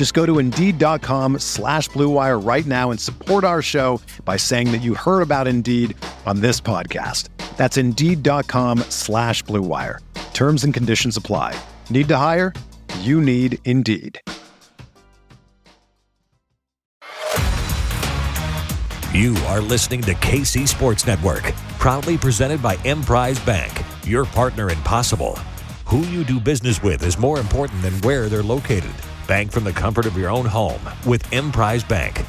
Just go to Indeed.com slash BlueWire right now and support our show by saying that you heard about Indeed on this podcast. That's Indeed.com slash BlueWire. Terms and conditions apply. Need to hire? You need Indeed. You are listening to KC Sports Network, proudly presented by Emprise Bank, your partner in possible. Who you do business with is more important than where they're located. Bank from the comfort of your own home with Emprise Bank.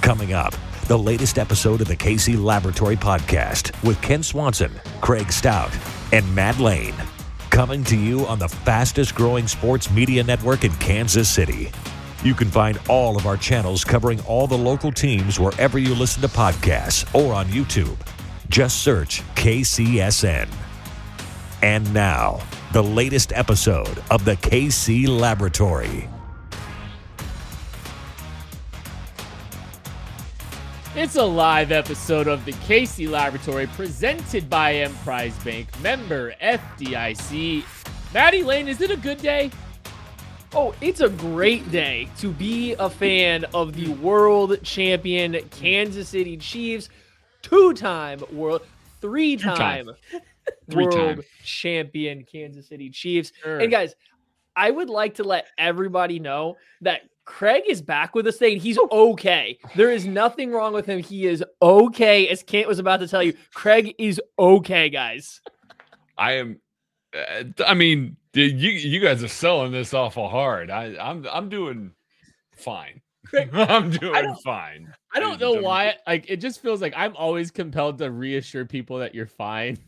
Coming up, the latest episode of the KC Laboratory podcast with Ken Swanson, Craig Stout, and Matt Lane. Coming to you on the fastest growing sports media network in Kansas City. You can find all of our channels covering all the local teams wherever you listen to podcasts or on YouTube. Just search KCSN. And now, the latest episode of the KC Laboratory. It's a live episode of the KC Laboratory presented by Emprise Bank, member FDIC. Maddie Lane, is it a good day? Oh, it's a great day to be a fan of the world champion Kansas City Chiefs, two time world, three time world champion Kansas City Chiefs. Sure. And guys, I would like to let everybody know that Craig is back with us today he's okay. There is nothing wrong with him. He is okay. As Kent was about to tell you, Craig is okay, guys. I am. Uh, I mean, dude, you you guys are selling this awful hard. I I'm I'm doing fine. I'm doing don't- fine. I don't know why. Like, it just feels like I'm always compelled to reassure people that you're fine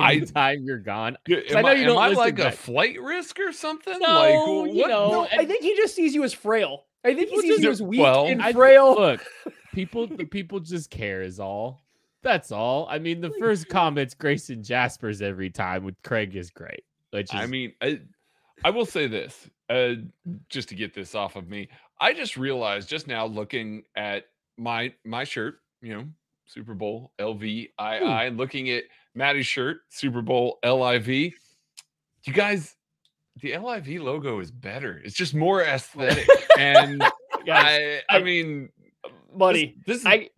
I- anytime you're gone. I Am know I, you am don't I like a flight risk or something? No, like you know, No, I think he just sees you as frail. I think he sees just- you as weak well, and I- frail. Look, people, the people just care is all. That's all. I mean, the first comment's Grayson Jaspers every time with Craig is great. Which is, I mean, I, I will say this, uh, just to get this off of me. I just realized just now looking at my my shirt, you know, Super Bowl LVII, and looking at Maddie's shirt, Super Bowl LIV. You guys, the LIV logo is better. It's just more aesthetic, and Guys, I, I I- mean, buddy. this, this is I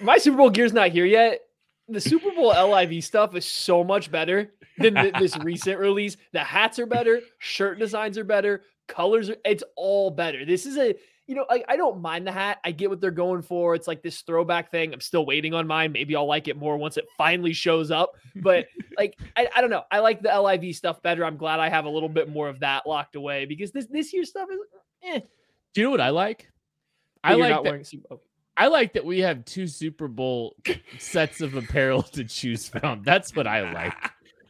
my Super Bowl gear's not here yet. The Super Bowl LIV stuff is so much better than th- this recent release. The hats are better, shirt designs are better, colors are it's all better. This is a you know, like I don't mind the hat. I get what they're going for. It's like this throwback thing. I'm still waiting on mine. Maybe I'll like it more once it finally shows up. But like I, I don't know. I like the LIV stuff better. I'm glad I have a little bit more of that locked away because this this year's stuff is eh. do you know what I like? But I like that. wearing Super Bowl. I like that we have two Super Bowl sets of apparel to choose from. That's what I like.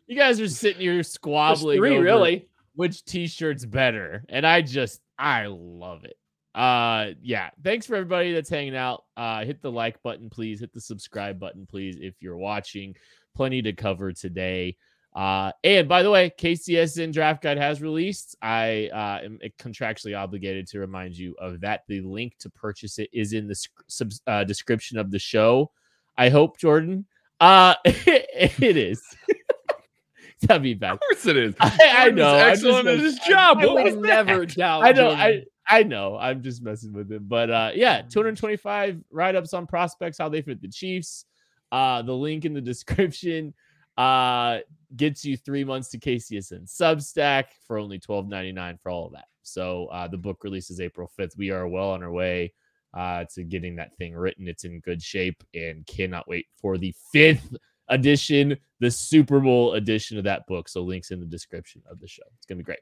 You guys are sitting here squabbling three over really. which t-shirt's better, and I just I love it. Uh, yeah. Thanks for everybody that's hanging out. Uh, hit the like button, please. Hit the subscribe button, please. If you're watching, plenty to cover today. Uh, and by the way, KCSN Draft Guide has released. I uh, am contractually obligated to remind you of that. The link to purchase it is in the sub- uh, description of the show. I hope, Jordan. Uh, it is. That'd be bad. of course it is. I, I know. Excellent at his job. I What would never doubt. I know. Jordan. I I know. I'm just messing with it. But uh yeah, 225 write-ups on prospects, how they fit the Chiefs. Uh the link in the description uh gets you three months to KCSN Substack for only $12.99 for all of that. So uh the book releases April 5th. We are well on our way uh to getting that thing written. It's in good shape and cannot wait for the fifth edition the Super Bowl edition of that book. So links in the description of the show. It's gonna be great.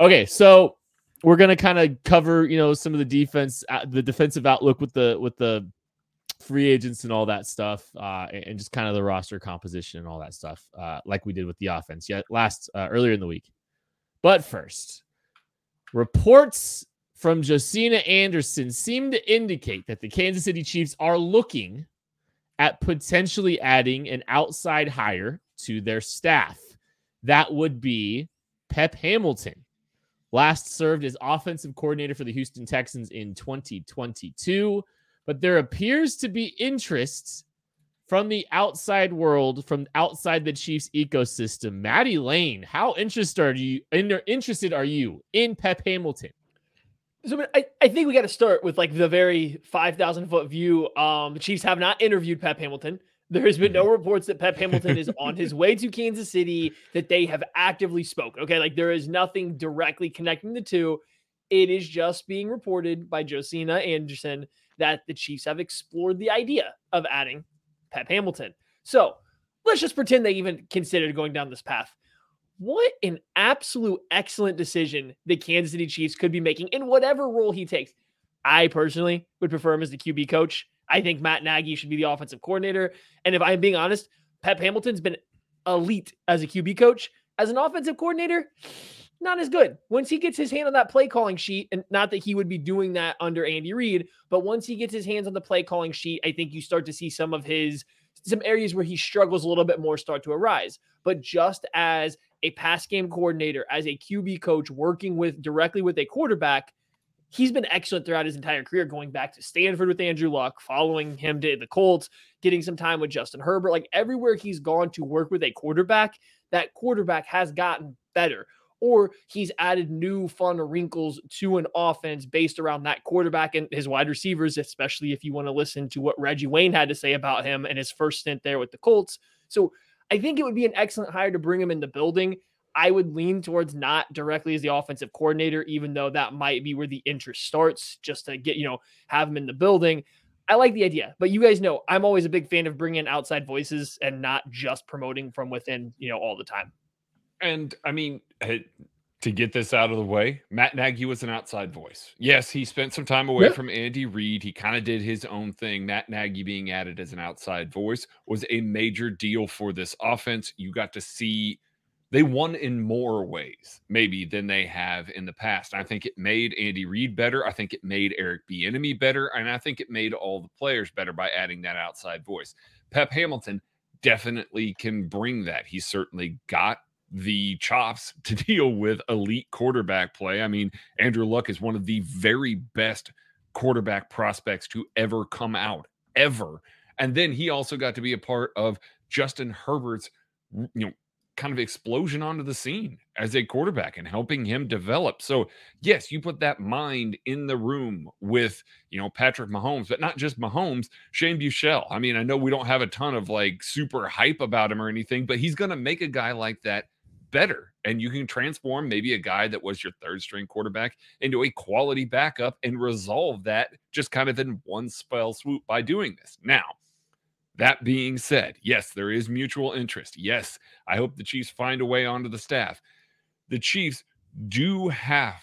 Okay, so we're gonna kind of cover, you know, some of the defense, uh, the defensive outlook with the with the free agents and all that stuff, uh, and just kind of the roster composition and all that stuff, uh, like we did with the offense. Yet last uh, earlier in the week. But first, reports from Josina Anderson seem to indicate that the Kansas City Chiefs are looking at potentially adding an outside hire to their staff. That would be Pep Hamilton. Last served as offensive coordinator for the Houston Texans in 2022, but there appears to be interest from the outside world, from outside the Chiefs ecosystem. Maddie Lane, how interested are you In interested are you in Pep Hamilton? So I, I think we got to start with like the very 5,000 foot view. Um, the Chiefs have not interviewed Pep Hamilton. There has been no mm-hmm. reports that Pep Hamilton is on his way to Kansas City, that they have actively spoken. Okay. Like there is nothing directly connecting the two. It is just being reported by Josina Anderson that the Chiefs have explored the idea of adding Pep Hamilton. So let's just pretend they even considered going down this path. What an absolute excellent decision the Kansas City Chiefs could be making in whatever role he takes. I personally would prefer him as the QB coach. I think Matt Nagy should be the offensive coordinator. And if I'm being honest, Pep Hamilton's been elite as a QB coach. As an offensive coordinator, not as good. Once he gets his hand on that play calling sheet, and not that he would be doing that under Andy Reid, but once he gets his hands on the play calling sheet, I think you start to see some of his some areas where he struggles a little bit more start to arise. But just as a pass game coordinator, as a QB coach, working with directly with a quarterback, he's been excellent throughout his entire career, going back to Stanford with Andrew Luck, following him to the Colts, getting some time with Justin Herbert. Like everywhere he's gone to work with a quarterback, that quarterback has gotten better. Or he's added new fun wrinkles to an offense based around that quarterback and his wide receivers, especially if you want to listen to what Reggie Wayne had to say about him and his first stint there with the Colts. So I think it would be an excellent hire to bring him in the building. I would lean towards not directly as the offensive coordinator, even though that might be where the interest starts, just to get, you know, have him in the building. I like the idea, but you guys know I'm always a big fan of bringing in outside voices and not just promoting from within, you know, all the time. And I mean, to get this out of the way, Matt Nagy was an outside voice. Yes, he spent some time away yep. from Andy Reid. He kind of did his own thing. Matt Nagy being added as an outside voice was a major deal for this offense. You got to see they won in more ways, maybe, than they have in the past. I think it made Andy Reid better. I think it made Eric Bieniemy better, and I think it made all the players better by adding that outside voice. Pep Hamilton definitely can bring that. He certainly got the chops to deal with elite quarterback play. I mean, Andrew Luck is one of the very best quarterback prospects to ever come out, ever. And then he also got to be a part of Justin Herbert's, you know, kind of explosion onto the scene as a quarterback and helping him develop. So, yes, you put that mind in the room with, you know, Patrick Mahomes, but not just Mahomes, Shane Buechele. I mean, I know we don't have a ton of like super hype about him or anything, but he's going to make a guy like that better. And you can transform maybe a guy that was your third string quarterback into a quality backup and resolve that just kind of in one spell swoop by doing this. Now, that being said, yes, there is mutual interest. Yes, I hope the Chiefs find a way onto the staff. The Chiefs do have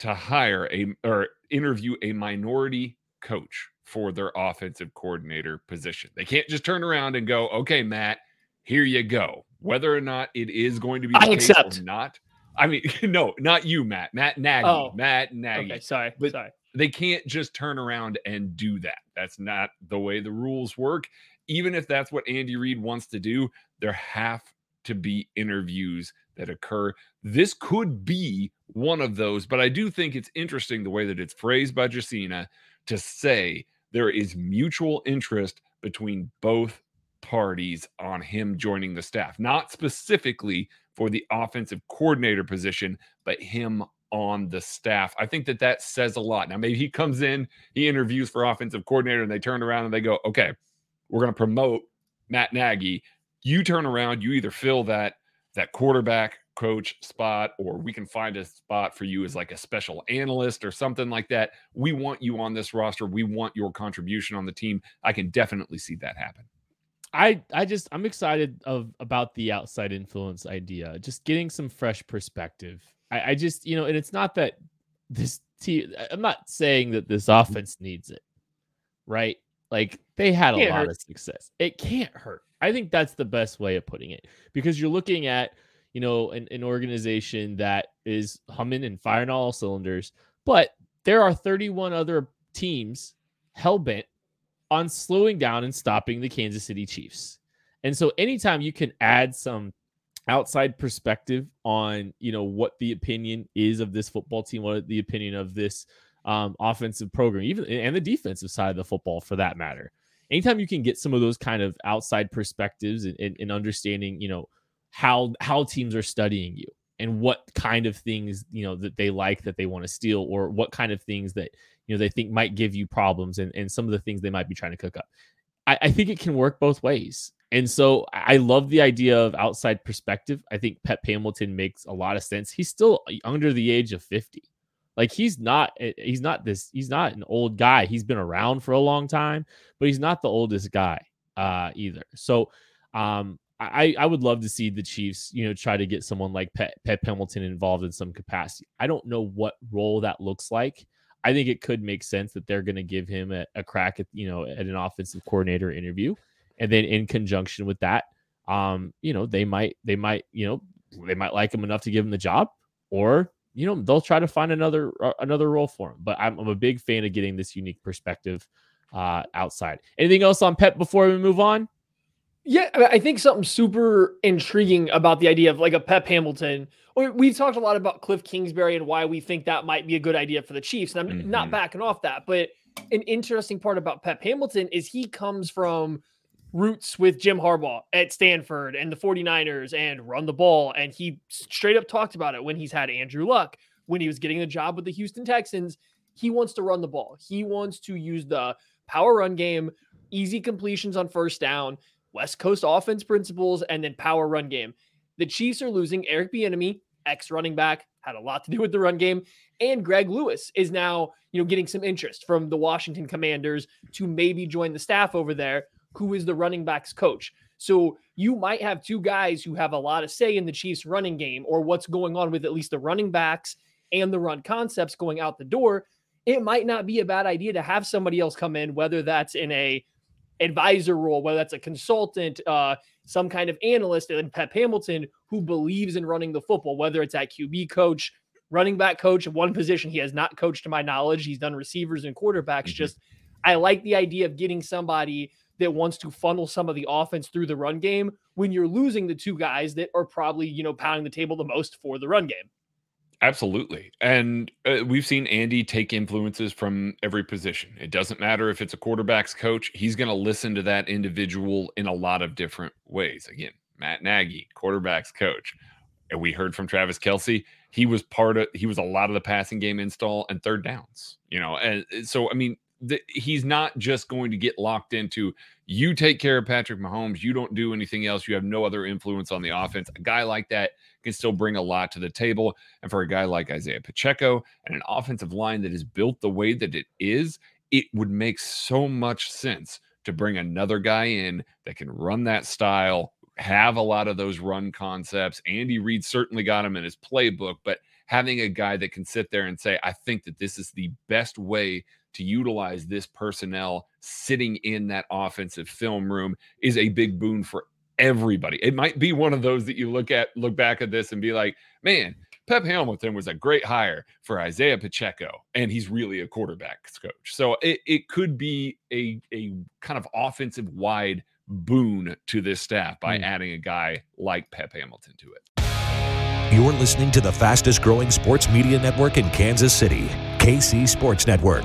to hire a or interview a minority coach for their offensive coordinator position. They can't just turn around and go, "Okay, Matt, here you go." Whether or not it is going to be I accept. or not. I mean, no, not you, Matt. Matt Nagy. Oh. Matt Nagy. Okay, sorry. But sorry. They can't just turn around and do that. That's not the way the rules work. Even if that's what Andy Reid wants to do, there have to be interviews that occur. This could be one of those, but I do think it's interesting the way that it's phrased by Josina to say there is mutual interest between both parties on him joining the staff, not specifically for the offensive coordinator position, but him on the staff. I think that that says a lot. Now, maybe he comes in, he interviews for offensive coordinator, and they turn around and they go, okay, we're going to promote Matt Nagy. You turn around, you either fill that that quarterback coach spot or we can find a spot for you as like a special analyst or something like that. We want you on this roster. We want your contribution on the team. I can definitely see that happen. I I just I'm excited of about the outside influence idea. Just getting some fresh perspective. I, I just you know, and it's not that this team. I'm not saying that this offense needs it, right? Like they had a lot hurt. of success. It can't hurt. I think that's the best way of putting it because you're looking at you know an, an organization that is humming and firing all cylinders, but there are 31 other teams hell bent on slowing down and stopping the Kansas City Chiefs. And so anytime you can add some outside perspective on, you know, what the opinion is of this football team, what the opinion of this um, offensive program, even and the defensive side of the football for that matter. Anytime you can get some of those kind of outside perspectives and, and, and understanding, you know, how how teams are studying you and what kind of things you know that they like that they want to steal or what kind of things that you know they think might give you problems and, and some of the things they might be trying to cook up. I, I think it can work both ways. And so i love the idea of outside perspective. I think pep hamilton makes a lot of sense. He's still under the age of 50 like he's not eh, he's not this he's not an old guy he's been around for a long time but he's not the oldest guy uh either so um I, I would love to see the Chiefs, you know, try to get someone like Pep, Pep Hamilton involved in some capacity. I don't know what role that looks like. I think it could make sense that they're going to give him a, a crack at, you know, at an offensive coordinator interview, and then in conjunction with that, um, you know, they might, they might, you know, they might like him enough to give him the job, or you know, they'll try to find another uh, another role for him. But I'm, I'm a big fan of getting this unique perspective uh, outside. Anything else on Pep before we move on? Yeah, I think something super intriguing about the idea of like a Pep Hamilton. We've talked a lot about Cliff Kingsbury and why we think that might be a good idea for the Chiefs. And I'm not Mhm. backing off that. But an interesting part about Pep Hamilton is he comes from roots with Jim Harbaugh at Stanford and the 49ers and run the ball. And he straight up talked about it when he's had Andrew Luck, when he was getting the job with the Houston Texans. He wants to run the ball, he wants to use the power run game, easy completions on first down. West Coast offense principles, and then power run game. The Chiefs are losing Eric Bieniemy, ex running back, had a lot to do with the run game, and Greg Lewis is now, you know, getting some interest from the Washington Commanders to maybe join the staff over there, who is the running backs coach. So you might have two guys who have a lot of say in the Chiefs running game or what's going on with at least the running backs and the run concepts going out the door. It might not be a bad idea to have somebody else come in, whether that's in a advisor role, whether that's a consultant, uh, some kind of analyst, and Pep Hamilton who believes in running the football, whether it's at QB coach, running back coach, one position he has not coached to my knowledge. He's done receivers and quarterbacks. Mhm. Just I like the idea of getting somebody that wants to funnel some of the offense through the run game when you're losing the two guys that are probably, you know, pounding the table the most for the run game. Absolutely. And uh, we've seen Andy take influences from every position. It doesn't matter if it's a quarterback's coach, he's going to listen to that individual in a lot of different ways. Again, Matt Nagy, quarterback's coach. And we heard from Travis Kelce, he was part of, he was a lot of the passing game install and third downs, you know. And uh, so, I mean, the, he's not just going to get locked into you take care of Patrick Mahomes, you don't do anything else, you have no other influence on the offense. A guy like that can still bring a lot to the table. And for a guy like Isaiah Pacheco and an offensive line that is built the way that it is, it would make so much sense to bring another guy in that can run that style, have a lot of those run concepts. Andy Reid certainly got him in his playbook, but having a guy that can sit there and say, I think that this is the best way to utilize this personnel sitting in that offensive film room is a big boon for everybody. It might be one of those that you look at, look back at this and be like, man, Pep Hamilton was a great hire for Isaiah Pacheco, and he's really a quarterback's coach. So it, it could be a, a kind of offensive wide boon to this staff by Mm. adding a guy like Pep Hamilton to it. You're listening to the fastest growing sports media network in Kansas City, KC Sports Network.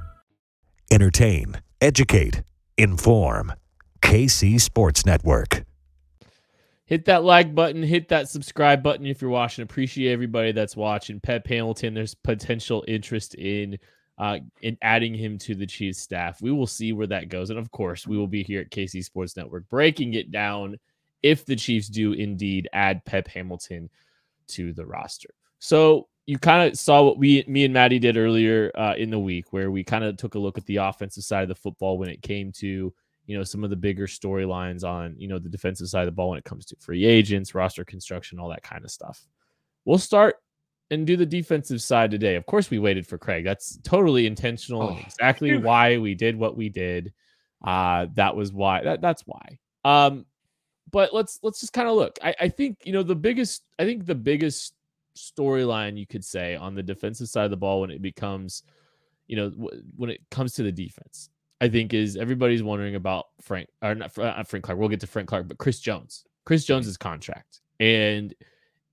Entertain, educate, inform. KC Sports Network. Hit that like button, hit that subscribe button if you're watching. Appreciate everybody that's watching. Pep Hamilton, there's potential interest in uh, in adding him to the Chiefs staff. We will see where that goes. And of course, we will be here at KC Sports Network breaking it down if the Chiefs do indeed add Pep Hamilton to the roster. So you kind of saw what we, me and Maddie did earlier uh, in the week, where we kind of took a look at the offensive side of the football when it came to you know some of the bigger storylines on you know the defensive side of the ball when it comes to free agents, roster construction, all that kind of stuff. We'll start and do the defensive side today. Of course, we waited for Craig. That's totally intentional. Oh, exactly why we did what we did. Uh, that was why. That, that's why. Um, but let's let's just kind of look. I, I think you know the biggest. I think the biggest storyline you could say on the defensive side of the ball when it becomes, you know, w- when it comes to the defense, I think is everybody's wondering about Frank or not, not Frank Clark. We'll get to Frank Clark, but Chris Jones, Chris Jones's contract, and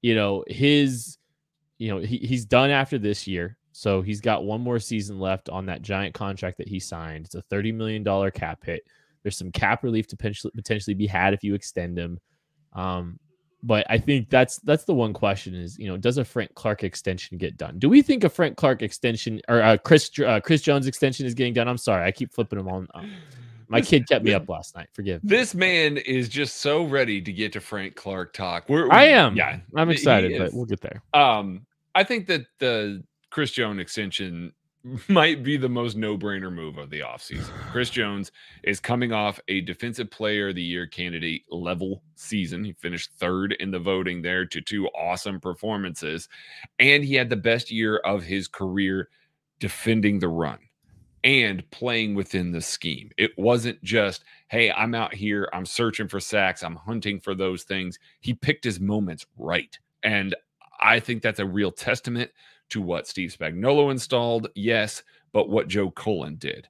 you know his, you know he, he's done after this year, so he's got one more season left on that giant contract that he signed. It's a thirty million dollar cap hit. There's some cap relief to potentially potentially be had if you extend him. Um, but I think that's that's the one question is you know does a Frank Clark extension get done? Do we think a Frank Clark extension or uh, Chris uh, Chris Jones extension is getting done? I'm sorry, I keep flipping them on. Uh, my kid kept me up last night. Forgive. This man is just so ready to get to Frank Clark talk. We're, I am. Yeah, I'm excited, but we'll get there. Um, I think that the Chris Jones extension might be the most no-brainer move of the offseason. Chris Jones is coming off a defensive player of the year candidate level season. He finished third in the voting there to two awesome performances, and he had the best year of his career defending the run and playing within the scheme. It wasn't just, hey, I'm out here, I'm searching for sacks, I'm hunting for those things. He picked his moments right. And I think that's a real testament to what Steve Spagnuolo installed, yes, but what Joe Cullen did.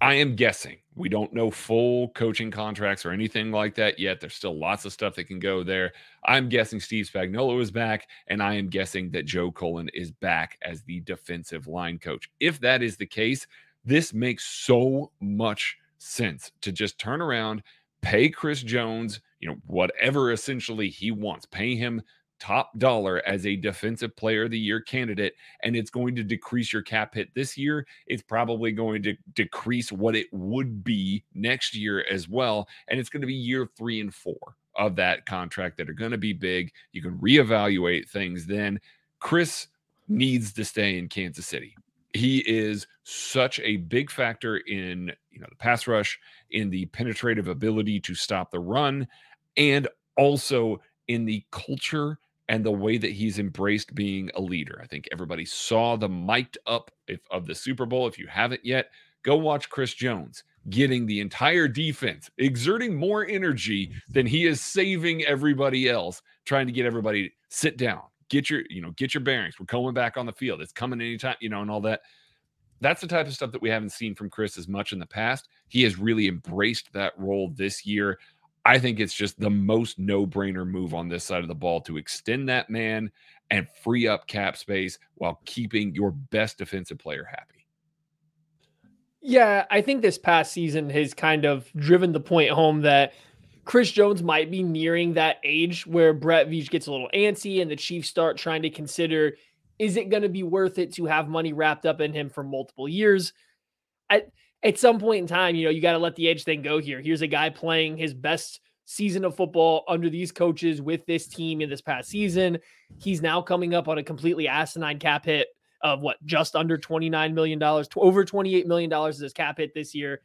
I am guessing. We don't know full coaching contracts or anything like that yet. There's still lots of stuff that can go there. I'm guessing Steve Spagnuolo is back, and I am guessing that Joe Cullen is back as the defensive line coach. If that is the case, this makes so much sense to just turn around, pay Chris Jones, you know, whatever essentially he wants, pay him top dollar as a defensive player of the year candidate and it's going to decrease your cap hit this year. It's probably going to decrease what it would be next year as well and it's going to be year 3 and 4 of that contract that are going to be big. You can reevaluate things then. Chris needs to stay in Kansas City. He is such a big factor in you know the pass rush in the penetrative ability to stop the run and also in the culture and the way that he's embraced being a leader. I think everybody saw the mic'd up if, of the Super Bowl. If you haven't yet, go watch Chris Jones getting the entire defense, exerting more energy than he is saving everybody else, trying to get everybody to sit down, get your, you know, get your bearings. We're coming back on the field. It's coming anytime, you know, and all that. That's the type of stuff that we haven't seen from Chris as much in the past. He has really embraced that role this year. I think it's just the most no brainer move on this side of the ball to extend that man and free up cap space while keeping your best defensive player happy. Yeah, I think this past season has kind of driven the point home that Chris Jones might be nearing that age where Brett Veach gets a little antsy and the Chiefs start trying to consider is it going to be worth it to have money wrapped up in him for multiple years? At, at some point in time, you know, you got to let the age thing go here. Here's a guy playing his best season of football under these coaches with this team in this past season. He's now coming up on a completely asinine cap hit of what just under $29 million, over $28 million is his cap hit this year.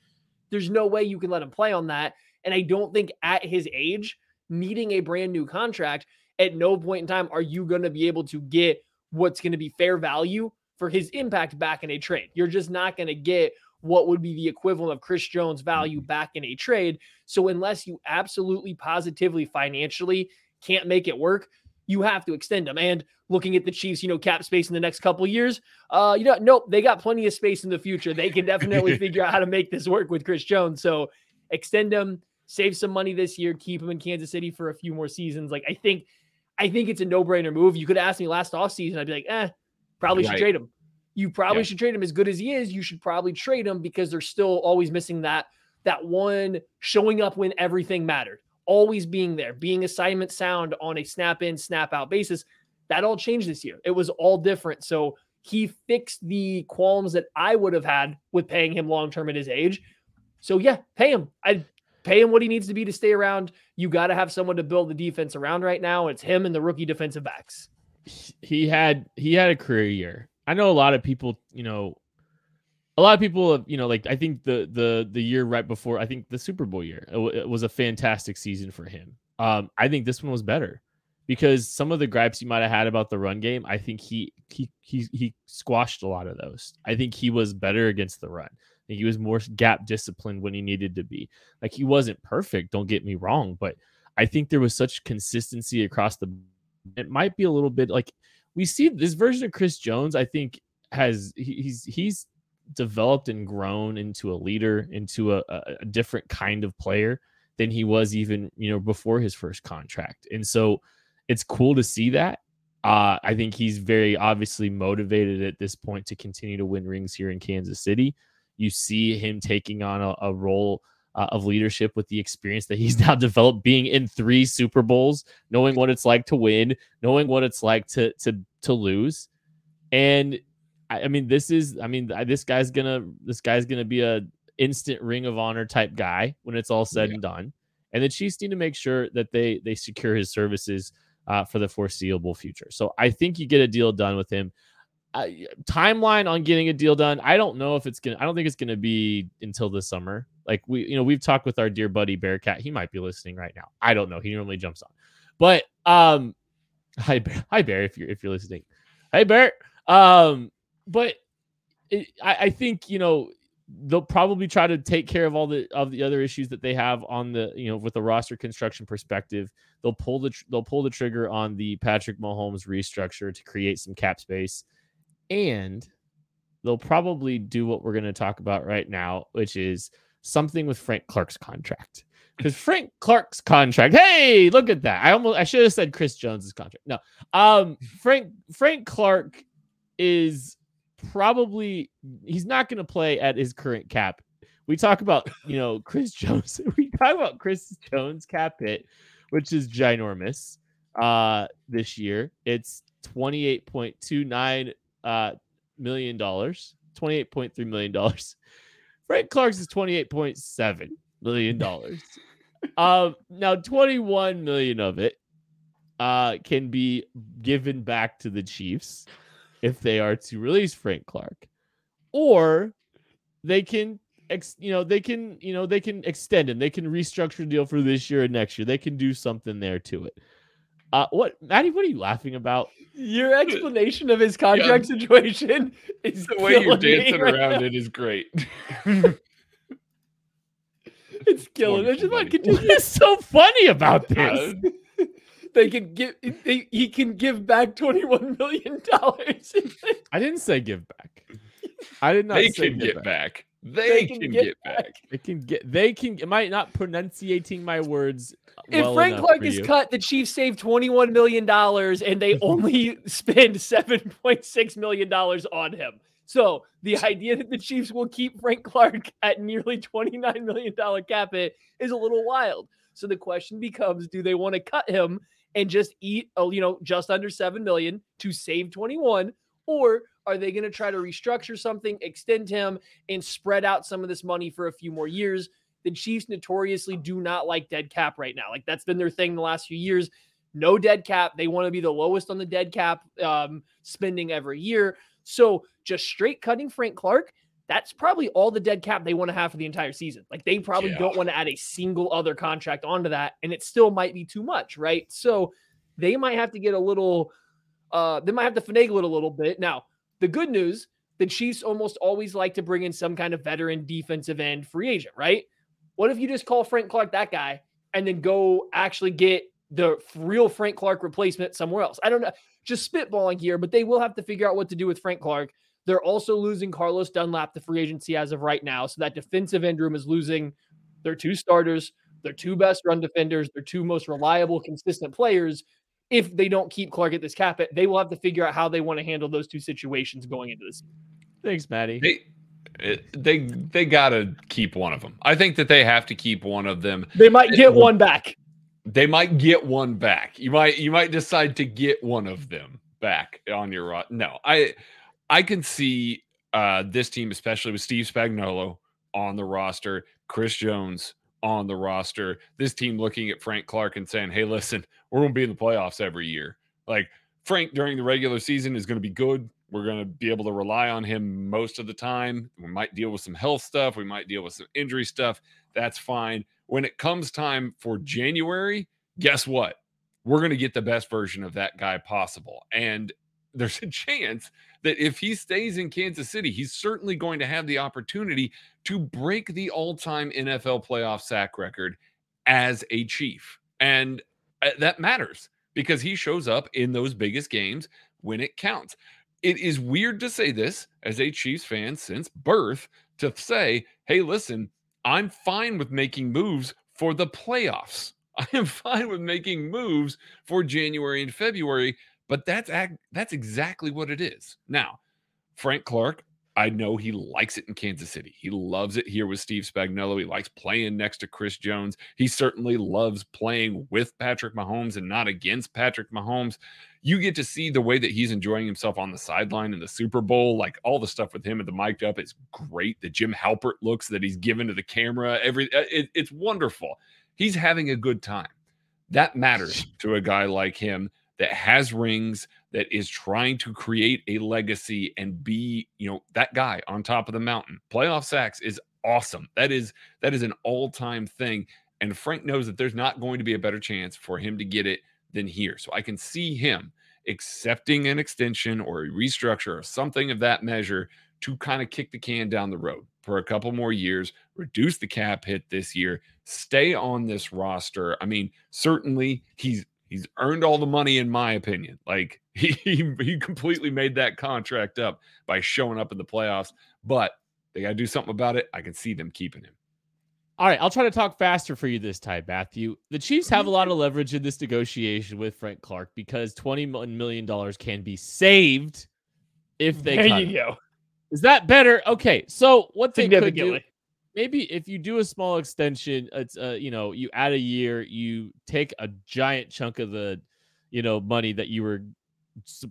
There's no way you can let him play on that. And I don't think at his age, needing a brand new contract, at no point in time are you going to be able to get what's going to be fair value for his impact back in a trade. You're just not going to get what would be the equivalent of Chris Jones' value back in a trade. So, unless you absolutely positively financially can't make it work, you have to extend them. And looking at the Chiefs, you know, cap space in the next couple years, uh, you know, nope, they got plenty of space in the future. They can definitely figure out how to make this work with Chris Jones. So extend them, save some money this year, keep him in Kansas City for a few more seasons. Like I think, I think it's a no-brainer move. You could ask me last offseason, I'd be like, eh, probably should Right. trade him. You probably Yeah. should trade him as good as he is. You should probably trade him because they're still always missing that that one showing up when everything mattered, always being there, being assignment sound on a snap in, snap out basis. That all changed this year. It was all different. So he fixed the qualms that I would have had with paying him long term at his age. So yeah, pay him. I pay him what he needs to be to stay around. You got to have someone to build the defense around right now. It's him and the rookie defensive backs. he had he had a career year. I know a lot of people, you know, a lot of people, you know, like I think the the the year right before, I think the Super Bowl year, it, wa- it was a fantastic season for him. Um, I think this one was better because some of the gripes you might have had about the run game, I think he he he he squashed a lot of those. I think he was better against the run. I think he was more gap disciplined when he needed to be. Like he wasn't perfect, don't get me wrong, but I think there was such consistency across the. It might be a little bit like we see this version of Chris Jones. I think has he's he's developed and grown into a leader, into a, a, different kind of player than he was even you know before his first contract. And so it's cool to see that. Uh, I think he's very obviously motivated at this point to continue to win rings here in Kansas City. You see him taking on a, a role uh, of leadership with the experience that he's now developed, being in three Super Bowls, knowing what it's like to win, knowing what it's like to to to lose, and I, I mean, this is, I mean, I- this guy's gonna this guy's gonna be a instant Ring of Honor type guy when it's all said Yeah. and done, and the Chiefs need to make sure that they they secure his services uh, for the foreseeable future. So I think you get a deal done with him. Uh, timeline on getting a deal done. I don't know if it's gonna. I don't think it's gonna be until the summer. Like we, you know, we've talked with our dear buddy Bearcat. He might be listening right now. I don't know. He normally jumps on, but um, hi Bear, hi Bear, if you're if you're listening, hey Bear. Um, but it, I, I think you know they'll probably try to take care of all the of the other issues that they have on the you know with the roster construction perspective. They'll pull the tr- they'll pull the trigger on the Patrick Mahomes restructure to create some cap space, and they'll probably do what we're going to talk about right now, which is something with Frank Clark's contract. Because Frank Clark's contract, hey, look at that. I almost I should have said Chris Jones's contract. No. Um Frank Frank Clark is probably he's not going to play at his current cap. We talk about, you know, Chris Jones. We talk about Chris Jones cap hit, which is ginormous uh this year. It's 28.29 uh million dollars, twenty eight point three million dollars. Frank Clark's is twenty eight point seven million dollars. um, now twenty one million of it uh can be given back to the Chiefs if they are to release Frank Clark, or they can, ex, you know, they can, you know, they can extend him. They can restructure the deal for this year and next year. They can do something there to it. Uh, what, Maddie? What are you laughing about? Your explanation of his contract situation is The way you're dancing right around now. it is great. It's killing. me. wonderful, Just like buddy. continue. What is so funny about this? They can give. They, he can give back twenty one million dollars. I didn't say give back. I did not. they say can give get back. They, can, get, back. They can get. They can. Am I not pronunciating my words? If well Frank Clark is you? cut, the Chiefs save twenty one million dollars, and they only spend seven point six million dollars on him. So the idea that the Chiefs will keep Frank Clark at nearly $29 million cap hit is a little wild. So the question becomes, do they want to cut him and just eat, oh, you know, just under 7 million to save 21? Or are they going to try to restructure something, extend him, and spread out some of this money for a few more years? The Chiefs notoriously do not like dead cap right now. Like that's been their thing the last few years. No dead cap. They want to be the lowest on the dead cap um, spending every year. So just straight cutting Frank Clark, that's probably all the dead cap they want to have for the entire season. Like they probably Yeah. don't want to add a single other contract onto that, and it still might be too much, right? So they might have to get a little, uh, they might have to finagle it a little bit. Now, the good news, the Chiefs almost always like to bring in some kind of veteran defensive end free agent, right? What if you just call Frank Clark that guy and then go actually get the real Frank Clark replacement somewhere else? I don't know. Just spitballing here, but they will have to figure out what to do with Frank Clark. They're also losing Carlos Dunlap to free agency as of right now. So that defensive end room is losing their two starters, their two best run defenders, their two most reliable, consistent players. If they don't keep Clark at this cap, it, they will have to figure out how they want to handle those two situations going into this. Thanks, Maddie. They they they got to keep one of them. I think that they have to keep one of them. They might get one back. They might get one back. You might you might decide to get one of them back on your ro- No, I I can see uh this team, especially with Steve Spagnuolo on the roster, Chris Jones on the roster. This team looking at Frank Clark and saying, "Hey, listen, we're going to be in the playoffs every year." Like Frank during the regular season is going to be good. We're going to be able to rely on him most of the time. We might deal with some health stuff. We might deal with some injury stuff. That's fine. When it comes time for January, guess what? We're going to get the best version of that guy possible. And there's a chance that if he stays in Kansas City, he's certainly going to have the opportunity to break the all time NFL playoff sack record as a Chief. And uh, that matters because he shows up in those biggest games when it counts. It is weird to say this as a Chiefs fan since birth to say, hey, listen, I'm fine with making moves for the playoffs. I am fine with making moves for January and February, but that's that's exactly what it is. Now, Frank Clark, I know he likes it in Kansas City. He loves it here with Steve Spagnuolo. He likes playing next to Chris Jones. He certainly loves playing with Patrick Mahomes and not against Patrick Mahomes. You get to see the way that he's enjoying himself on the sideline in the Super Bowl. Like all the stuff with him at the mic'd up is great. The Jim Halpert looks that he's given to the camera, every uh, it, it's wonderful. He's having a good time. That matters to a guy like him that has rings, that is trying to create a legacy and be, you know, that guy on top of the mountain. Playoff sacks is awesome. That is that is an all-time thing. And Frank knows that there's not going to be a better chance for him to get it than here. So I can see him accepting an extension or a restructure or something of that measure to kind of kick the can down the road for a couple more years, reduce the cap hit this year, stay on this roster. I mean, certainly he's he's earned all the money in my opinion. Like he he, he completely made that contract up by showing up in the playoffs, but they got to do something about it. I can see them keeping him. All right, I'll try to talk faster for you this time, Matthew. The Chiefs have a mm-hmm. lot of leverage in this negotiation with Frank Clark because $21 million can be saved if they there cut you him. go. Is that better? Okay, so what they could do, Significantly. Maybe if you do a small extension, it's uh, you know, you add a year, you take a giant chunk of the, you know, money that you were,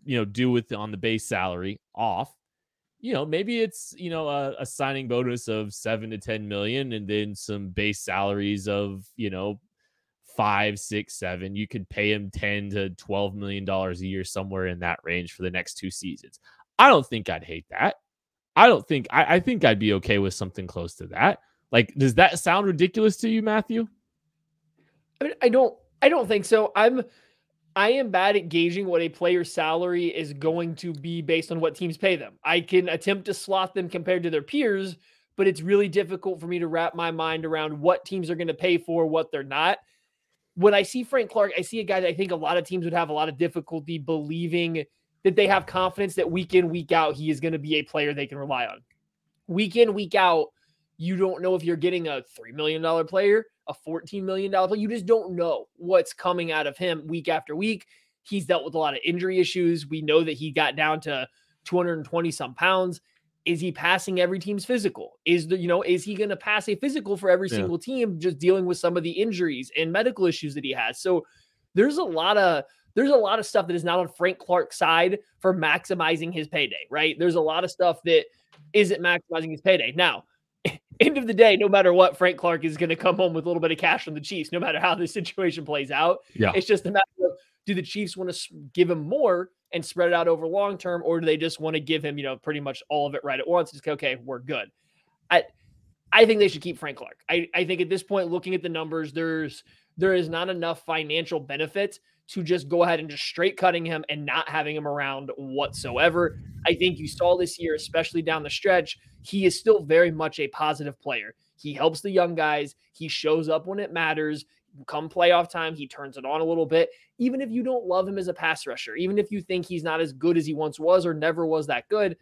you know, due with on the base salary off. You know, maybe it's you know a, a signing bonus of seven to ten million, and then some base salaries of you know five, six, seven. You could pay him ten to twelve million dollars a year, somewhere in that range for the next two seasons. I don't think I'd hate that. I don't think I, I think I'd be okay with something close to that. Like, does that sound ridiculous to you, Matthew? I mean, I don't I don't think so. I'm I am bad at gauging what a player's salary is going to be based on what teams pay them. I can attempt to slot them compared to their peers, but it's really difficult for me to wrap my mind around what teams are going to pay for, what they're not. When I see Frank Clark, I see a guy that I think a lot of teams would have a lot of difficulty believing that they have confidence that week in, week out, he is going to be a player they can rely on. Week in, week out, you don't know if you're getting a $3 million player, a $14 million player. You just don't know what's coming out of him week after week. He's dealt with a lot of injury issues. We know that he got down to 220 some pounds. is he passing every team's physical? Is the you know is he going to pass a physical for every Yeah. single team just dealing with some of the injuries and medical issues that he has? So there's a lot of there's a lot of stuff that is not on Frank Clark's side for maximizing his payday, right? There's a lot of stuff that isn't maximizing his payday. Now, end of the day, no matter what, Frank Clark is going to come home with a little bit of cash from the Chiefs, no matter how this situation plays out. Yeah. It's just a matter of do the Chiefs want to give him more and spread it out over long term, or do they just want to give him, you know, pretty much all of it right at once? Just okay, we're good. I I think they should keep Frank Clark. I, I think at this point, looking at the numbers, there's there is not enough financial benefit to just go ahead and just straight cutting him and not having him around whatsoever. I think you saw this year, especially down the stretch, he is still very much a positive player. He helps the young guys. He shows up when it matters. Come playoff time, he turns it on a little bit. Even if you don't love him as a pass rusher, even if you think he's not as good as he once was or never was that good,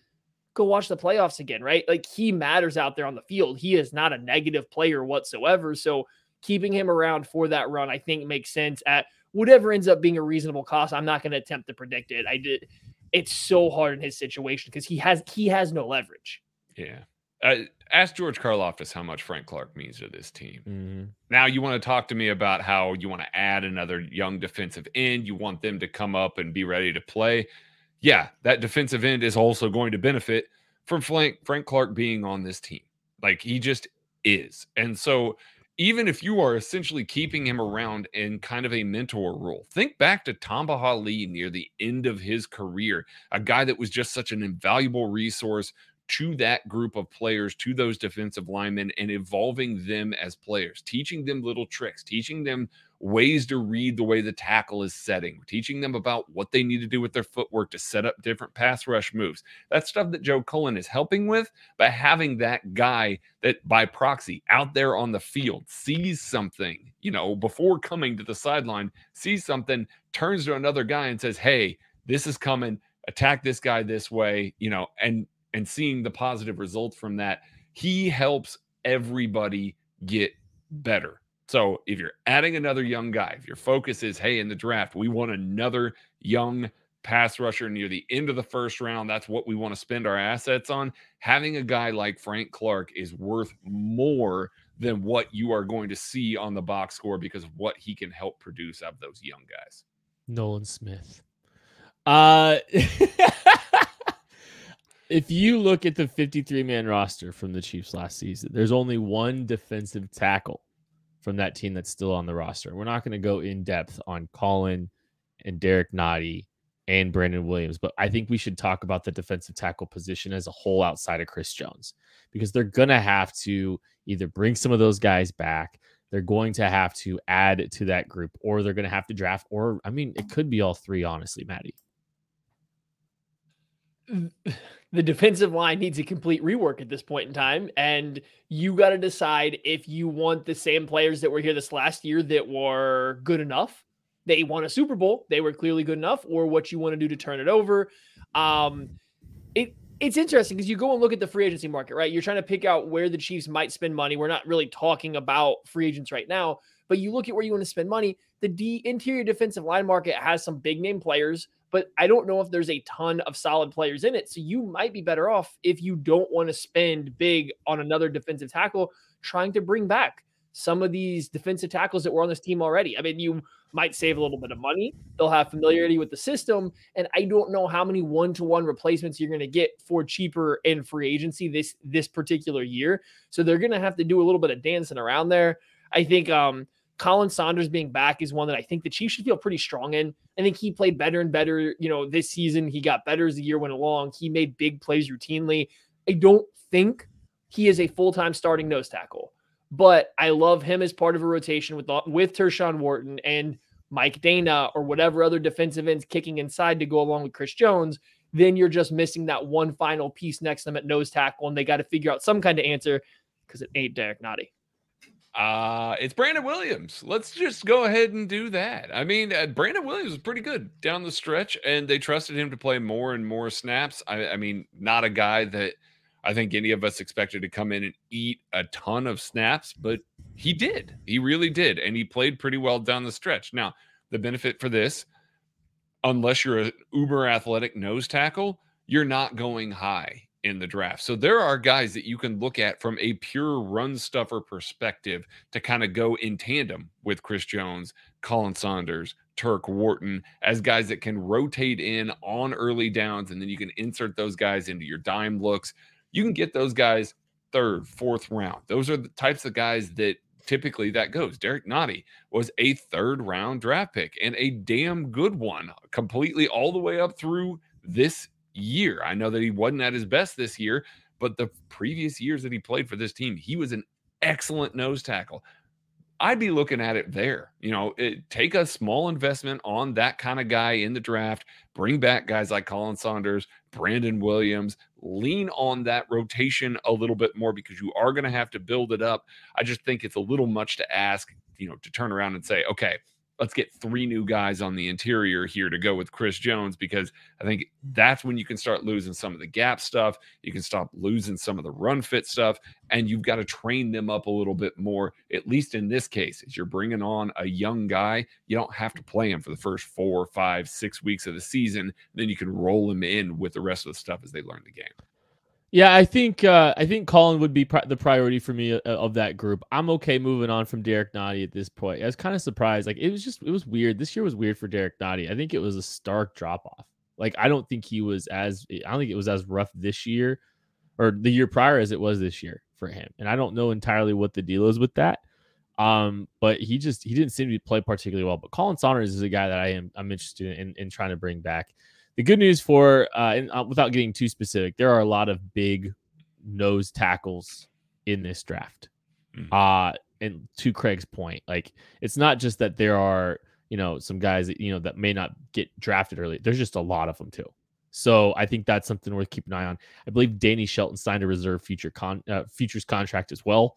go watch the playoffs again, right? Like he matters out there on the field. He is not a negative player whatsoever. So keeping him around for that run, I think makes sense at whatever ends up being a reasonable cost. I'm not going to attempt to predict it. I did. It's so hard in his situation because he has he has no leverage. Yeah. Uh, ask George Karlaftis how much Frank Clark means to this team. Mhm. Now you want to talk to me about how you want to add another young defensive end. You want them to come up and be ready to play. Yeah, that defensive end is also going to benefit from Frank Frank Clark being on this team. Like he just is. And so even if you are essentially keeping him around in kind of a mentor role, think back to Tamba Hali near the end of his career, a guy that was just such an invaluable resource to that group of players, to those defensive linemen, and evolving them as players, teaching them little tricks, teaching them ways to read the way the tackle is setting, teaching them about what they need to do with their footwork to set up different pass rush moves. That's stuff that Joe Cullen is helping with, but having that guy that by proxy out there on the field sees something, you know, before coming to the sideline, sees something, turns to another guy and says, Hey, this is coming, attack this guy this way, you know, and and seeing the positive results from that, he helps everybody get better. So if you're adding another young guy, if your focus is, hey, in the draft, we want another young pass rusher near the end of the first round, that's what we want to spend our assets on. Having a guy like Frank Clark is worth more than what you are going to see on the box score because of what he can help produce out of those young guys. Nolan Smith. Uh, if you look at the 53 man roster from the Chiefs last season, there's only one defensive tackle from that team that's still on the roster. We're not going to go in depth on Colin and Derrick Nnadi and Brandon Williams, but I think we should talk about the defensive tackle position as a whole outside of Chris Jones because they're going to have to either bring some of those guys back. They're going to have to add to that group, or they're going to have to draft, or I mean, it could be all three, honestly, Maddie. the defensive line needs a complete rework at this point in time. And you got to decide if you want the same players that were here this last year that were good enough. They won a Super Bowl. They were clearly good enough, or what you want to do to turn it over. Um, it it's interesting because you go and look at the free agency market, right? You're trying to pick out where the Chiefs might spend money. We're not really talking about free agents right now, but you look at where you want to spend money. The D interior defensive line market has some big name players, but I don't know if there's a ton of solid players in it. So you might be better off if you don't want to spend big on another defensive tackle, trying to bring back some of these defensive tackles that were on this team already. I mean, you might save a little bit of money. They'll have familiarity with the system. And I don't know how many one-to-one replacements you're going to get for cheaper in free agency this this particular year. So they're going to have to do a little bit of dancing around there. I think um Colin Saunders being back is one that I think the Chiefs should feel pretty strong in. I think he played better and better, you know, this season. He got better as the year went along. He made big plays routinely. I don't think he is a full-time starting nose tackle, but I love him as part of a rotation with with Tershawn Wharton and Mike Danna or whatever other defensive ends kicking inside to go along with Chris Jones. Then you're just missing that one final piece next to them at nose tackle, and they got to figure out some kind of answer because it ain't Derrick Nnadi. Uh, it's Brandon Williams. Let's just go ahead and do that. I mean, uh, Brandon Williams was pretty good down the stretch, and they trusted him to play more and more snaps. I, I mean, not a guy that I think any of us expected to come in and eat a ton of snaps, but he did. He really did. And he played pretty well down the stretch. Now, the benefit for this, unless you're an uber athletic nose tackle, you're not going high in the draft. So there are guys that you can look at from a pure run stuffer perspective to kind of go in tandem with Chris Jones, Colin Saunders, Turk Wharton as guys that can rotate in on early downs and then you can insert those guys into your dime looks. You can get those guys third, fourth round. Those are the types of guys that typically that goes. Derrick Nnadi was a third round draft pick and a damn good one, completely all the way up through this year. I know that he wasn't at his best this year, but the previous years that he played for this team, he was an excellent nose tackle. I'd be looking at it there. You know, it, take a small investment on that kind of guy in the draft, bring back guys like Colin Saunders, Brandon Williams, lean on that rotation a little bit more because you are going to have to build it up. I just think it's a little much to ask, you know, to turn around and say, okay, let's get three new guys on the interior here to go with Chris Jones because I think that's when you can start losing some of the gap stuff. You can stop losing some of the run fit stuff, and you've got to train them up a little bit more. At least in this case, as you're bringing on a young guy, you don't have to play him for the first four, five, six weeks of the season. Then you can roll him in with the rest of the stuff as they learn the game. Yeah, I think uh, I think Colin would be the priority for me uh, of that group. I'm okay moving on from Derrick Nnadi at this point. I was kind of surprised. Like it was just it was weird. This year was weird for Derrick Nnadi. I think it was a stark drop off. Like I don't think he was as I don't think it was as rough this year or the year prior as it was this year for him. And I don't know entirely what the deal is with that. Um, but he just he didn't seem to play particularly well. But Colin Saunders is a guy that I am I'm interested in in trying to bring back the good news for uh, and uh, without getting too specific, there are a lot of big nose tackles in this draft. Mhm. Uh and to Craig's point, like it's not just that there are you know some guys that you know that may not get drafted early. There's just a lot of them too. So I think that's something worth keeping an eye on. I believe Danny Shelton signed a reserve future con uh, futures contract as well.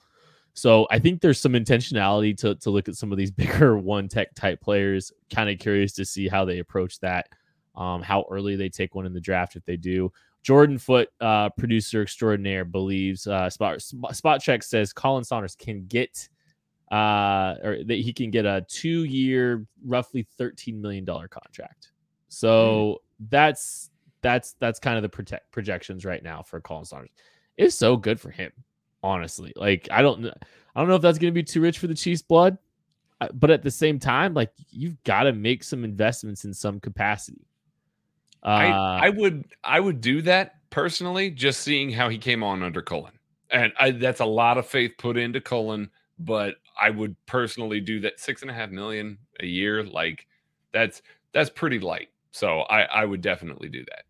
So I think there's some intentionality to to look at some of these bigger one tech type players. Kind of curious to see how they approach that um, how early they take one in the draft if they do. Jordan Foot, uh, producer extraordinaire, believes uh, Spot Spotrac says Colin Saunders can get uh, or that he can get a two year, roughly thirteen million dollar contract. So that's that's that's kind of the protect projections right now for Colin Saunders. It's so good for him, honestly. Like I don't I don't know if that's going to be too rich for the Chiefs' blood, uh, but at the same time, like you've got to make some investments in some capacity. Uh, I, I would I would do that personally, just seeing how he came on under Cullen. And I, that's a lot of faith put into Cullen, but I would personally do that six and a half million a year. Like that's that's pretty light. So I, I would definitely do that.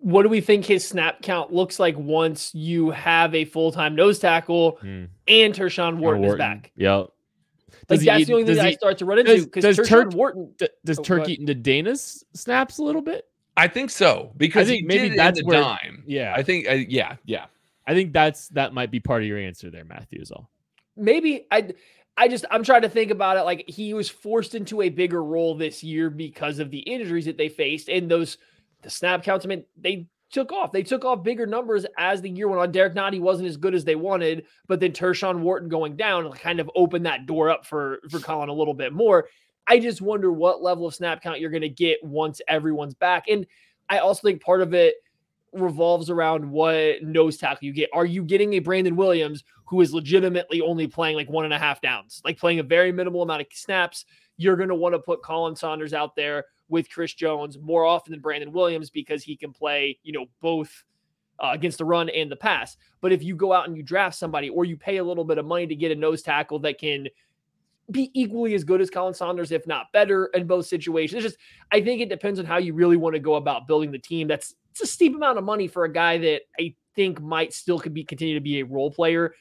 What do we think his snap count looks like once you have a full time nose tackle hmm. and Tershawn Wharton, is back? Yep. Like Does he that's eat- the only thing does that I he- start to run into does- because does Tershawn Turk- Wharton. D- does Oh, Turk eat into Danna's snaps a little bit? I think so because think he maybe did in that's the where- dime. Yeah, I think uh, yeah yeah. I think that's that might be part of your answer there, Matthew. Is all. maybe I I just I'm trying to think about it like he was forced into a bigger role this year because of the injuries that they faced and those the snap counts. I mean, they took off. They took off bigger numbers as the year went on. Derrick Nnadi wasn't as good as they wanted, but then Tershawn Wharton going down kind of opened that door up for for Colin a little bit more. I just wonder what level of snap count you're going to get once everyone's back. And I also think part of it revolves around what nose tackle you get. Are you getting a Brandon Williams who is legitimately only playing like one and a half downs, like playing a very minimal amount of snaps? You're going to want to put Colin Saunders out there with Chris Jones more often than Brandon Williams because he can play, you know, both uh, against the run and the pass. But if you go out and you draft somebody or you pay a little bit of money to get a nose tackle that can be equally as good as Colin Saunders, if not better, in both situations. It's just, I think it depends on how you really want to go about building the team. That's it's a steep amount of money for a guy that I think might still could be continue to be a role player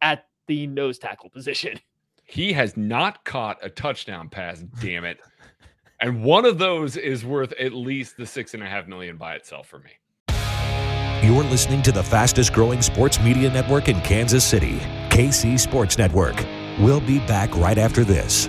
at the nose tackle position. He has not caught a touchdown pass, damn it. And one of those is worth at least the six and a half million by itself for me. You're listening to the fastest growing sports media network in Kansas City, KC Sports Network. We'll be back right after this.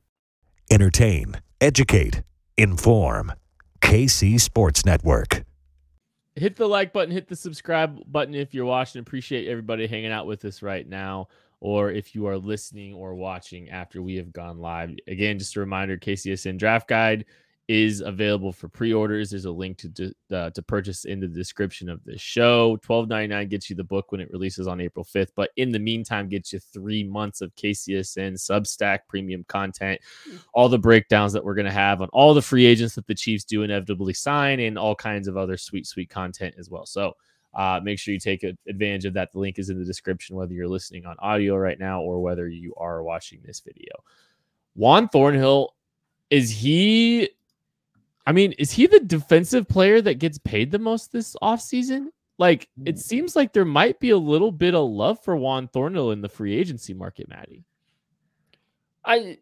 Entertain, educate, inform. KC Sports Network. hit the like button, hit the subscribe button if you're watching. Appreciate everybody hanging out with us right now, or if you are listening or watching after we have gone live. Again, just a reminder: KCSN Draft Guide is available for pre-orders. There's a link to de- uh, to purchase in the description of this show. Twelve ninety nine gets you the book when it releases on April fifth, but in the meantime, gets you three months of KCSN Substack premium content, all the breakdowns that we're going to have on all the free agents that the Chiefs do inevitably sign, and all kinds of other sweet, sweet content as well. So. Uh, make sure you take advantage of that. The link is in the description, whether you're listening on audio right now or whether you are watching this video. Juan Thornhill, is he I mean, is he the defensive player that gets paid the most this offseason? Like, it mm. seems like there might be a little bit of love for Juan Thornhill in the free agency market, Maddie. I,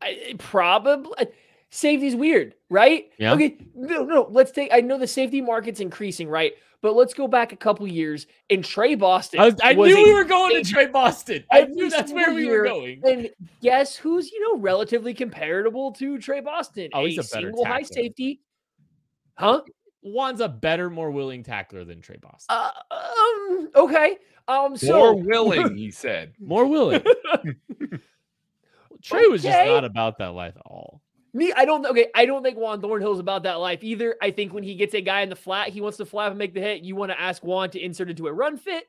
I probably uh, safety's weird, right? Yeah. Okay. No, no. Let's take. I know the safety market's increasing, right? But let's go back a couple years. And Tre Boston. I, I knew a we were going to Tre Boston. I knew that's where we were going. And guess who's you know relatively comparable to Tre Boston? Oh, he's a better single high safety. Huh? Juan's a better, more willing tackler than Tre Boston. Uh, um. Okay. Um. So More willing, he said. more willing. Tre was just not about that life at all. Me, I don't. Okay, I don't think Juan Thornhill's about that life either. I think when he gets a guy in the flat, he wants to flap and make the hit. You want to ask Juan to insert into a run fit.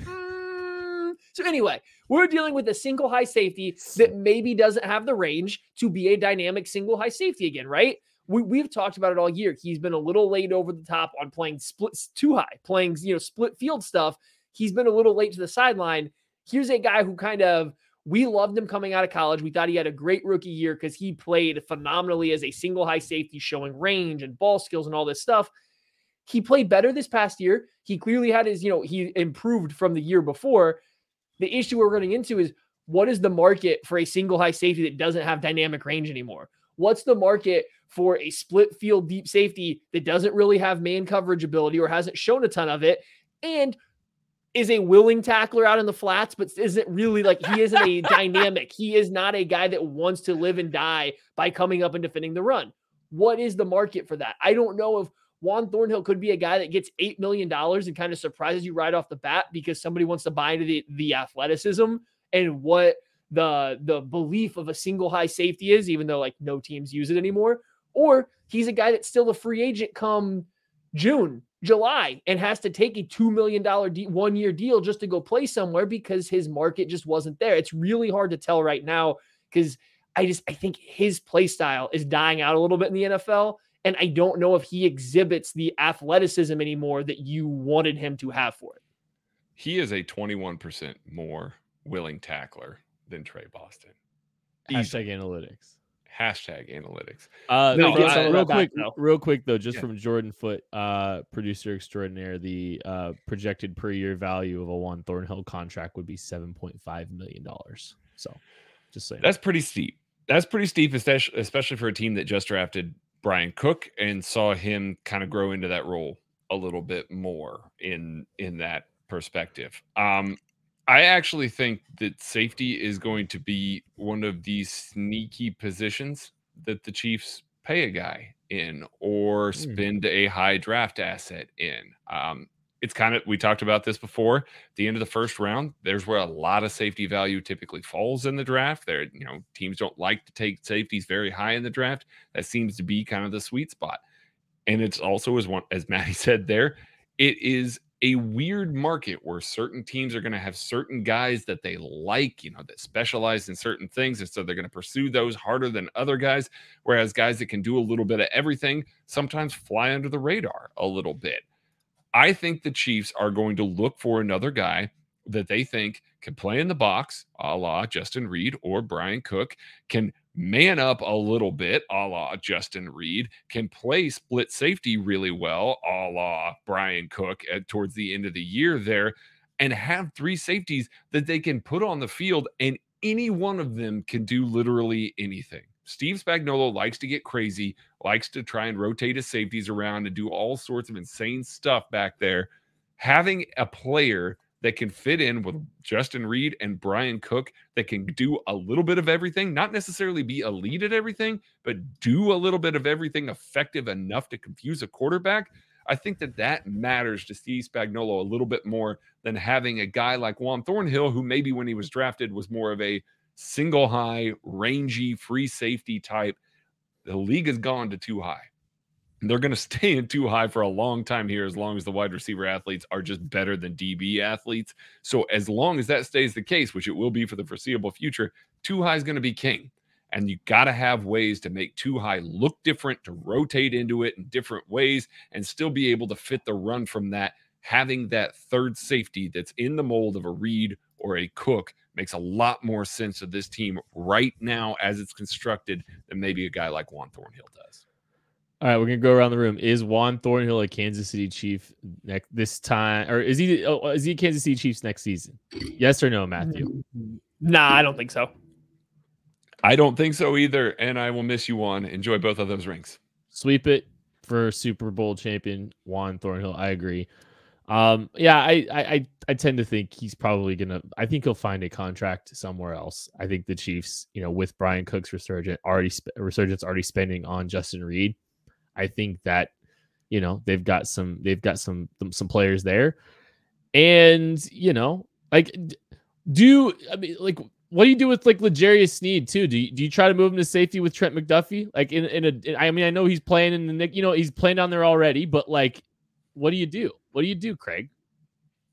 Uh, mm. So anyway, we're dealing with a single high safety that maybe doesn't have the range to be a dynamic single high safety again, right? We, we've talked about it all year. He's been a little late over the top on playing splits too high, playing you know split field stuff. He's been a little late to the sideline. Here's a guy who kind of we loved him coming out of college. We thought he had a great rookie year because he played phenomenally as a single high safety, showing range and ball skills and all this stuff. He played better this past year. He clearly had his, you know, he improved from the year before. The issue we're running into is what is the market for a single high safety that doesn't have dynamic range anymore? What's the market for a split field deep safety that doesn't really have man coverage ability or hasn't shown a ton of it? And is a willing tackler out in the flats, but isn't really like he isn't a dynamic. He is not a guy that wants to live and die by coming up and defending the run. What is the market for that? I don't know if Juan Thornhill could be a guy that gets $8 million and kind of surprises you right off the bat because somebody wants to buy into the, the athleticism and what the the belief of a single high safety is, even though like no teams use it anymore. Or he's a guy that's still a free agent come June, July, and has to take a $2 million de- one year deal just to go play somewhere because his market just wasn't there. It's really hard to tell right now because I just I think his play style is dying out a little bit in the NFL. And I don't know if he exhibits the athleticism anymore that you wanted him to have for it. He is a 21% more willing tackler than Tre Boston. Easily. Hashtag analytics. Hashtag analytics. Uh, No, from- get real that back, quick, real quick though, just Yeah. from Jordan Foot, uh, producer extraordinaire, the uh, projected per year value of a Juan Thornhill contract would be seven point five million dollars. So, just saying. That's pretty steep. That's pretty steep, especially especially for a team that just drafted Bryan Cook and saw him kind of grow into that role a little bit more in in that perspective. Um, I actually think that safety is going to be one of these sneaky positions that the Chiefs pay a guy in or Hmm. spend a high draft asset in. Um, it's kind of we talked about this before. At the end of the first round, there's where a lot of safety value typically falls in the draft. There, you know, teams don't like to take safeties very high in the draft. That seems to be kind of the sweet spot. And it's also as one as Maddie said there, it is a weird market where certain teams are going to have certain guys that they like, you know, that specialize in certain things. And so they're going to pursue those harder than other guys. Whereas guys that can do a little bit of everything sometimes fly under the radar a little bit. I think the Chiefs are going to look for another guy that they think can play in the box, a la Justin Reid or Bryan Cook, can man up a little bit, a la Justin Reid, can play split safety really well, a la Bryan Cook at towards the end of the year there, and have three safeties that they can put on the field, and any one of them can do literally anything. Steve Spagnuolo likes to get crazy, likes to try and rotate his safeties around and do all sorts of insane stuff back there. Having a player that can fit in with Justin Reid and Bryan Cook that can do a little bit of everything, not necessarily be elite at everything, but do a little bit of everything effective enough to confuse a quarterback. I think that that matters to Steve Spagnuolo a little bit more than having a guy like Juan Thornhill, who maybe when he was drafted was more of a single high, rangy, free safety type. The league has gone to two high. They're going to stay in two high for a long time here, as long as the wide receiver athletes are just better than DB athletes. So, as long as that stays the case, which it will be for the foreseeable future, two high is going to be king. And you got to have ways to make two high look different, to rotate into it in different ways, and still be able to fit the run from that. Having that third safety that's in the mold of a Reid or a Cook makes a lot more sense to this team right now as it's constructed than maybe a guy like Juan Thornhill does. All right, we're gonna go around the room. Is Juan Thornhill a Kansas City Chief next this time, or is he? Oh, is he a Kansas City Chiefs next season? Yes or no, Matthew? Nah, I don't think so. I don't think so either, and I will miss you, Juan. Enjoy both of those rings. Sweep it for Super Bowl champion Juan Thornhill. I agree. Um, yeah, I, I I tend to think he's probably gonna. I think he'll find a contract somewhere else. I think the Chiefs, you know, with Bryan Cook's resurgent already sp- resurgence already spending on Justin Reid, I think that you know they've got some they've got some some players there, and you know, like do I mean like what do you do with like L'Jarius Sneed too? Do you, do you try to move him to safety with Trent McDuffie? Like in in a, in, I mean, I know he's playing in the Nick you know he's playing down there already, but like, what do you do? What do you do, Craig?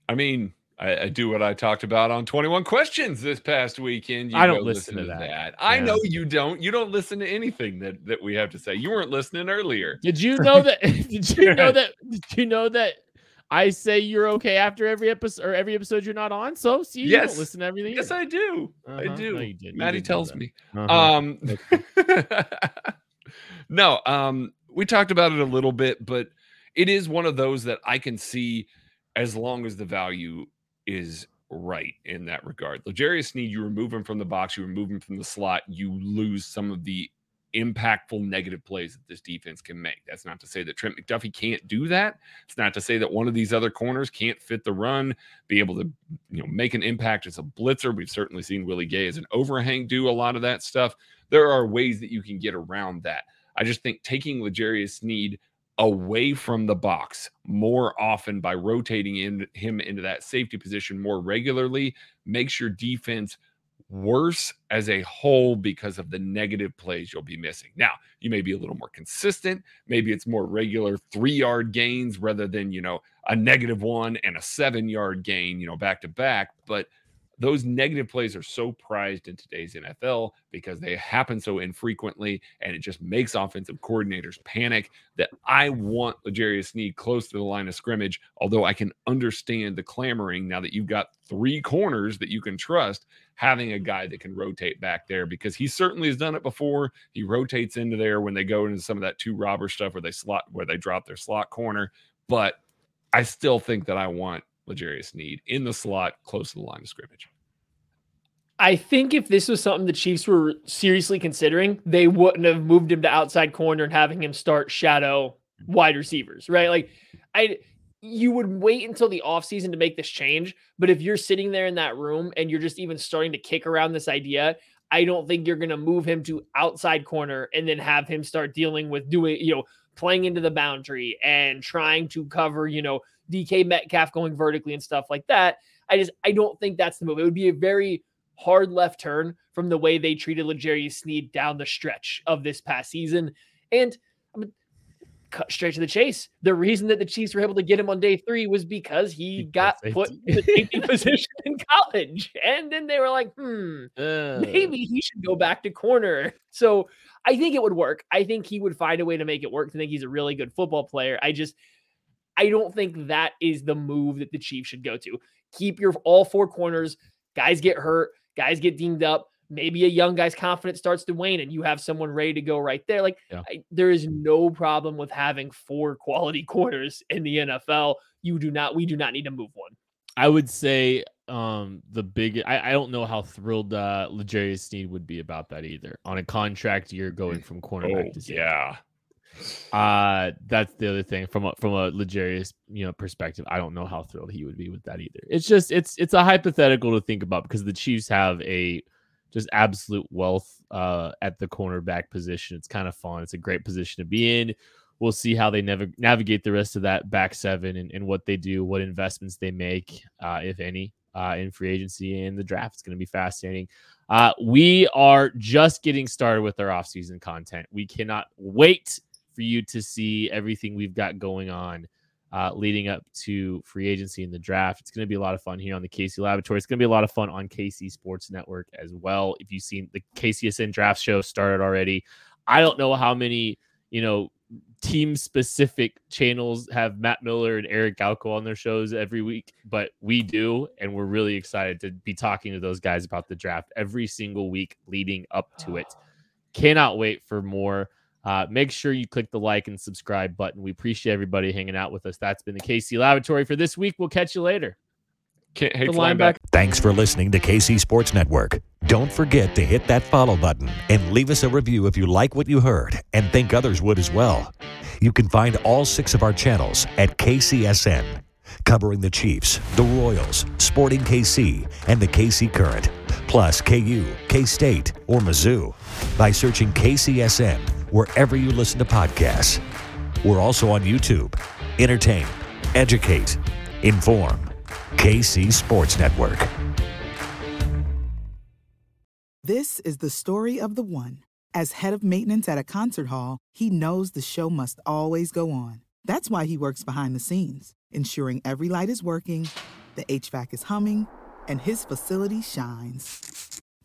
I mean, I, I do what I talked about on 21 Questions this past weekend. You I don't go listen to that. that. I know you don't. You don't listen to anything that that we have to say. You weren't listening earlier. Did you know that? Did you know that? Did you know that? I say you're okay after every episode or every episode you're not on. So see, you Yes. don't listen to everything. Yes, either. I do. I Uh-huh. do. No, you did. You Maddie know tells me. Uh-huh. Um, no, um, we talked about it a little bit, but it is one of those that I can see as long as the value is right in that regard. L'Jarius Sneed, you remove him from the box, you remove him from the slot, you lose some of the impactful negative plays that this defense can make. That's not to say that Trent McDuffie can't do that. It's not to say that one of these other corners can't fit the run, be able to, you know, make an impact as a blitzer. We've certainly seen Willie Gay as an overhang do a lot of that stuff. There are ways that you can get around that. I just think taking L'Jarius Sneed away from the box more often by rotating in him into that safety position more regularly makes your defense worse as a whole because of the negative plays you'll be missing. Now, you may be a little more consistent. Maybe it's more regular three yard gains rather than, you know, a negative one and a seven yard gain, you know, back to back. But those negative plays are so prized in today's NFL because they happen so infrequently and it just makes offensive coordinators panic that I want L'Jarius Sneed close to the line of scrimmage. Although I can understand the clamoring now that you've got three corners that you can trust, having a guy that can rotate back there because he certainly has done it before. He rotates into there when they go into some of that two robber stuff where they slot where they drop their slot corner. But I still think that I want L'Jarius Need in the slot close to the line of scrimmage. I think if this was something the Chiefs were seriously considering, they wouldn't have moved him to outside corner and having him start shadow wide receivers, right? Like I you would wait until the offseason to make this change, but if you're sitting there in that room and you're just even starting to kick around this idea, I don't think you're going to move him to outside corner and then have him start dealing with doing, you know, playing into the boundary and trying to cover, you know, DK Metcalf going vertically and stuff like that. I just I don't think that's the move. It would be a very hard left turn from the way they treated L'Jarius Sneed down the stretch of this past season. And cut straight to the chase. The reason that the Chiefs were able to get him on day three was because he, got put in the safety position in college. And then they were like, hmm, Uh, maybe he should go back to corner. So I think it would work. I think he would find a way to make it work. I think he's a really good football player. I just, I don't think that is the move that the Chiefs should go to. Keep your all four corners. Guys get hurt. Guys get deemed up. Maybe a young guy's confidence starts to wane, and you have someone ready to go right there. Like Yeah. I, there is no problem with having four quality corners in the NFL. You do not. We do not need to move one. I would say um the big I, I don't know how thrilled uh L'Jarius Sneed would be about that either. On a contract year going from cornerback Oh, to safety. yeah. Uh that's the other thing from a from a L'Jarius, you know, perspective. I don't know how thrilled he would be with that either. It's just it's it's a hypothetical to think about because the Chiefs have a just absolute wealth uh at the cornerback position. It's kind of fun. It's a great position to be in. We'll see how they never navigate the rest of that back seven and, and what they do, what investments they make, uh, if any, uh, in free agency and the draft. It's going to be fascinating. Uh, we are just getting started with our offseason content. We cannot wait for you to see everything we've got going on uh, leading up to free agency and the draft. It's going to be a lot of fun here on the KC Laboratory. It's going to be a lot of fun on KC Sports Network as well. If you've seen the KCSN draft show started already, I don't know how many, you know, team specific channels have Matt Miller and Eric Galko on their shows every week, but we do. And we're really excited to be talking to those guys about the draft every single week leading up to it. Cannot wait for more. Uh, make sure you click the like and subscribe button. We appreciate everybody hanging out with us. That's been the KC Laboratory for this week. We'll catch you later. Can't hate The flying linebacker. Thanks for listening to KC Sports Network. Don't forget to hit that follow button and leave us a review if you like what you heard and think others would as well. You can find all six of our channels at KCSN, covering the Chiefs, the Royals, Sporting KC, and the KC Current, plus KU, K State, or Mizzou by searching KCSN wherever you listen to podcasts. We're also on YouTube. Entertain, educate, inform. KC Sports Network. This is the story of the one. As head of maintenance at a concert hall, he knows the show must always go on. That's why he works behind the scenes, ensuring every light is working, the HVAC is humming, and his facility shines.